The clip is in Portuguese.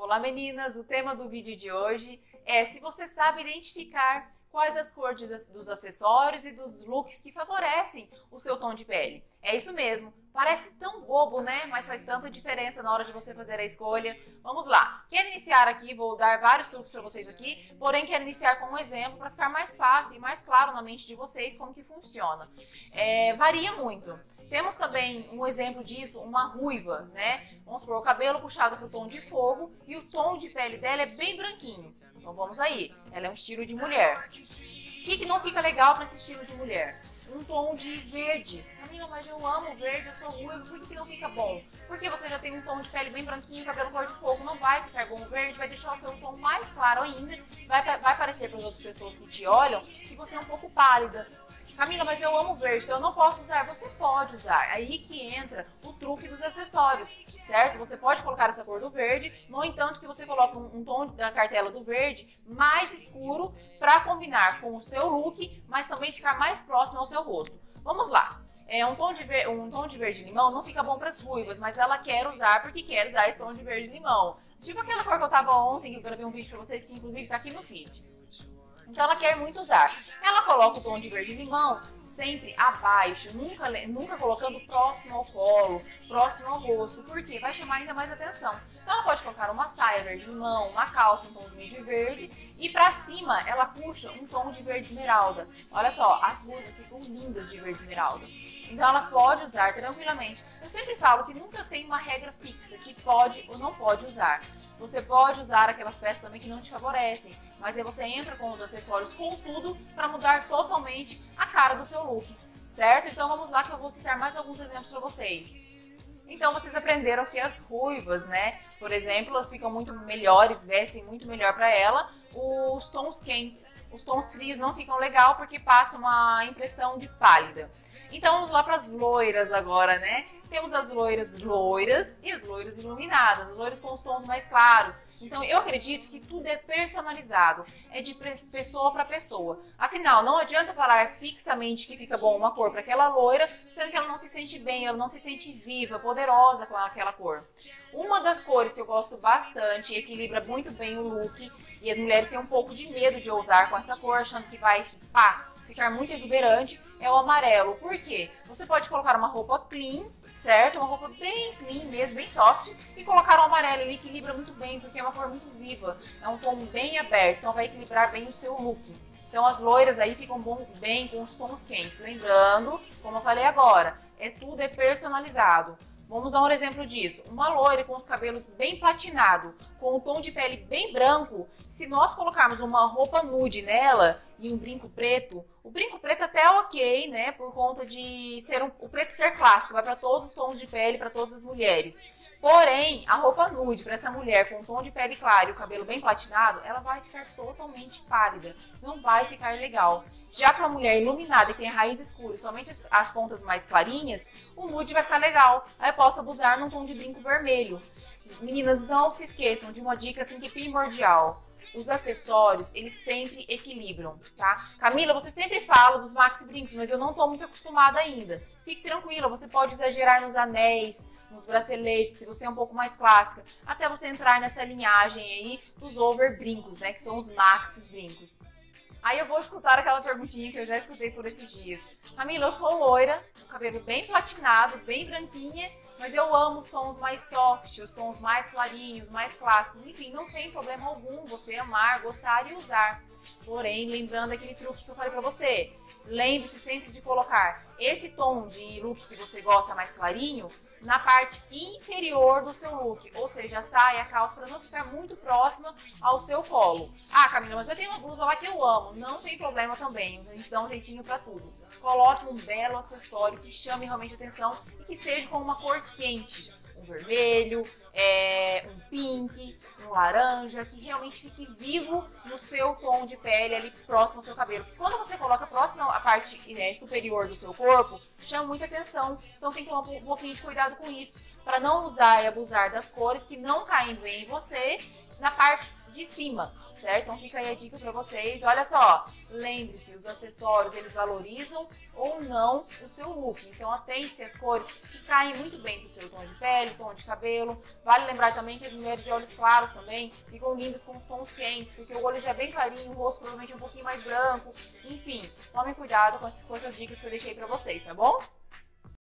Olá meninas, o tema do vídeo de hoje é se você sabe identificar quais as cores dos acessórios e dos looks que favorecem o seu tom de pele. É isso mesmo, Parece tão bobo, né? Mas faz tanta diferença na hora de você fazer a escolha. Vamos lá. Quero iniciar aqui, vou dar vários truques para vocês aqui, porém quero iniciar com um exemplo para ficar mais fácil e mais claro na mente de vocês como que funciona. É, varia muito. Temos também um exemplo disso, uma ruiva, né? Vamos supor, o cabelo puxado para o tom de fogo e o tom de pele dela é bem branquinho. Então vamos aí. Ela é um estilo de mulher. O que, que não fica legal para esse estilo de mulher? um tom de verde. Camila, mas eu amo verde, eu sou ruiva, por que, que não fica bom? Porque você já tem um tom de pele bem branquinho, cabelo cor de fogo, não vai ficar bom verde, vai deixar o seu tom mais claro ainda, vai, vai parecer para as outras pessoas que te olham que você é um pouco pálida. Camila, mas eu amo verde, então eu não posso usar. Você pode usar. Aí que entra o truque dos acessórios, certo? Você pode colocar essa cor do verde, no entanto que você coloca um, um tom da cartela do verde mais escuro para combinar com o seu look, mas também ficar mais próximo ao seu rosto. Vamos lá. É, um, tom de ver, um tom de verde limão não fica bom para as ruivas, mas ela quer usar porque quer usar esse tom de verde limão. Tipo aquela cor que eu tava ontem, que eu gravei um vídeo para vocês, que inclusive tá aqui no feed. Então ela quer muito usar. Ela coloca o tom de verde limão sempre abaixo, nunca, nunca colocando próximo ao colo, próximo ao rosto, porque vai chamar ainda mais atenção. Então ela pode colocar uma saia verde limão, uma calça um tomzinho de verde e para cima ela puxa um tom de verde esmeralda. Olha só, as ruas ficam lindas de verde esmeralda. Então ela pode usar tranquilamente. Eu sempre falo que nunca tem uma regra fixa que pode ou não pode usar. Você pode usar aquelas peças também que não te favorecem, mas aí você entra com os acessórios com tudo para mudar totalmente a cara do seu look, certo? Então vamos lá que eu vou citar mais alguns exemplos para vocês. Então vocês aprenderam que as ruivas, né, por exemplo, elas ficam muito melhores, vestem muito melhor para ela. Os tons quentes, os tons frios não ficam legal porque passa uma impressão de pálida. Então vamos lá para as loiras agora, né? Temos as loiras loiras e as loiras iluminadas, as loiras com os tons mais claros. Então eu acredito que tudo é personalizado, é de pessoa para pessoa. Afinal, não adianta falar fixamente que fica bom uma cor para aquela loira, sendo que ela não se sente bem, ela não se sente viva, poderosa com aquela cor. Uma das cores que eu gosto bastante equilibra muito bem o look, e as mulheres têm um pouco de medo de usar com essa cor, achando que vai, pá, ficar muito exuberante é o amarelo. Por quê? Você pode colocar uma roupa clean, certo? Uma roupa bem clean mesmo, bem soft, e colocar o amarelo, ele equilibra muito bem, porque é uma cor muito viva, é um tom bem aberto, então vai equilibrar bem o seu look. Então as loiras aí ficam bom, bem com os tons quentes. Lembrando, como eu falei agora, é tudo é personalizado. Vamos dar um exemplo disso. Uma loira com os cabelos bem platinado, com um tom de pele bem branco, se nós colocarmos uma roupa nude nela e um brinco preto, o brinco preto até é ok, né? Por conta de ser um, o preto ser clássico, vai para todos os tons de pele, para todas as mulheres. Porém, a roupa nude para essa mulher com um tom de pele claro e o cabelo bem platinado, ela vai ficar totalmente pálida. Não vai ficar legal. Já para a mulher iluminada que tem raiz escura e somente as, as, pontas mais clarinhas, o nude vai ficar legal. Aí eu posso abusar num tom de brinco vermelho. Meninas, não se esqueçam de uma dica assim que é primordial. Os acessórios, eles sempre equilibram, tá? Camila, você sempre fala dos maxi brincos, mas eu não tô muito acostumada ainda. Fique tranquila, você pode exagerar nos anéis, nos braceletes, se você é um pouco mais clássica, até você entrar nessa linhagem aí dos over brincos, né? Que são os maxi brincos. Aí eu vou escutar aquela perguntinha que eu já escutei por esses dias. Camila, eu sou loira, cabelo bem platinado, bem branquinha, mas eu amo os tons mais soft, os tons mais clarinhos, mais clássicos. Enfim, não tem problema algum você amar, gostar e usar. Porém, lembrando aquele truque que eu falei pra você, lembre-se sempre de colocar esse tom de look que você gosta mais clarinho na parte inferior do seu look, ou seja, a saia, a calça, para não ficar muito próxima ao seu colo. Ah, Camila, mas eu tenho uma blusa lá que eu amo, não tem problema também, a gente dá um jeitinho para tudo. Coloque um belo acessório que chame realmente atenção e que seja com uma cor quente vermelho, é, um pink, um laranja, que realmente fique vivo no seu tom de pele ali próximo ao seu cabelo. Quando você coloca próximo à parte né, superior do seu corpo, chama muita atenção. Então tem que tomar um pouquinho de cuidado com isso, para não usar e abusar das cores que não caem bem em você na parte de cima, certo? Então fica aí a dica para vocês. Olha só, lembre-se, os acessórios eles valorizam ou não o seu look. Então atente-se às cores que caem muito bem pro seu tom de pele, tom de cabelo. Vale lembrar também que as mulheres de olhos claros também ficam lindas com os tons quentes, porque o olho já é bem clarinho, o rosto provavelmente é um pouquinho mais branco. Enfim, tome cuidado com essas, com essas dicas que eu deixei para vocês, tá bom?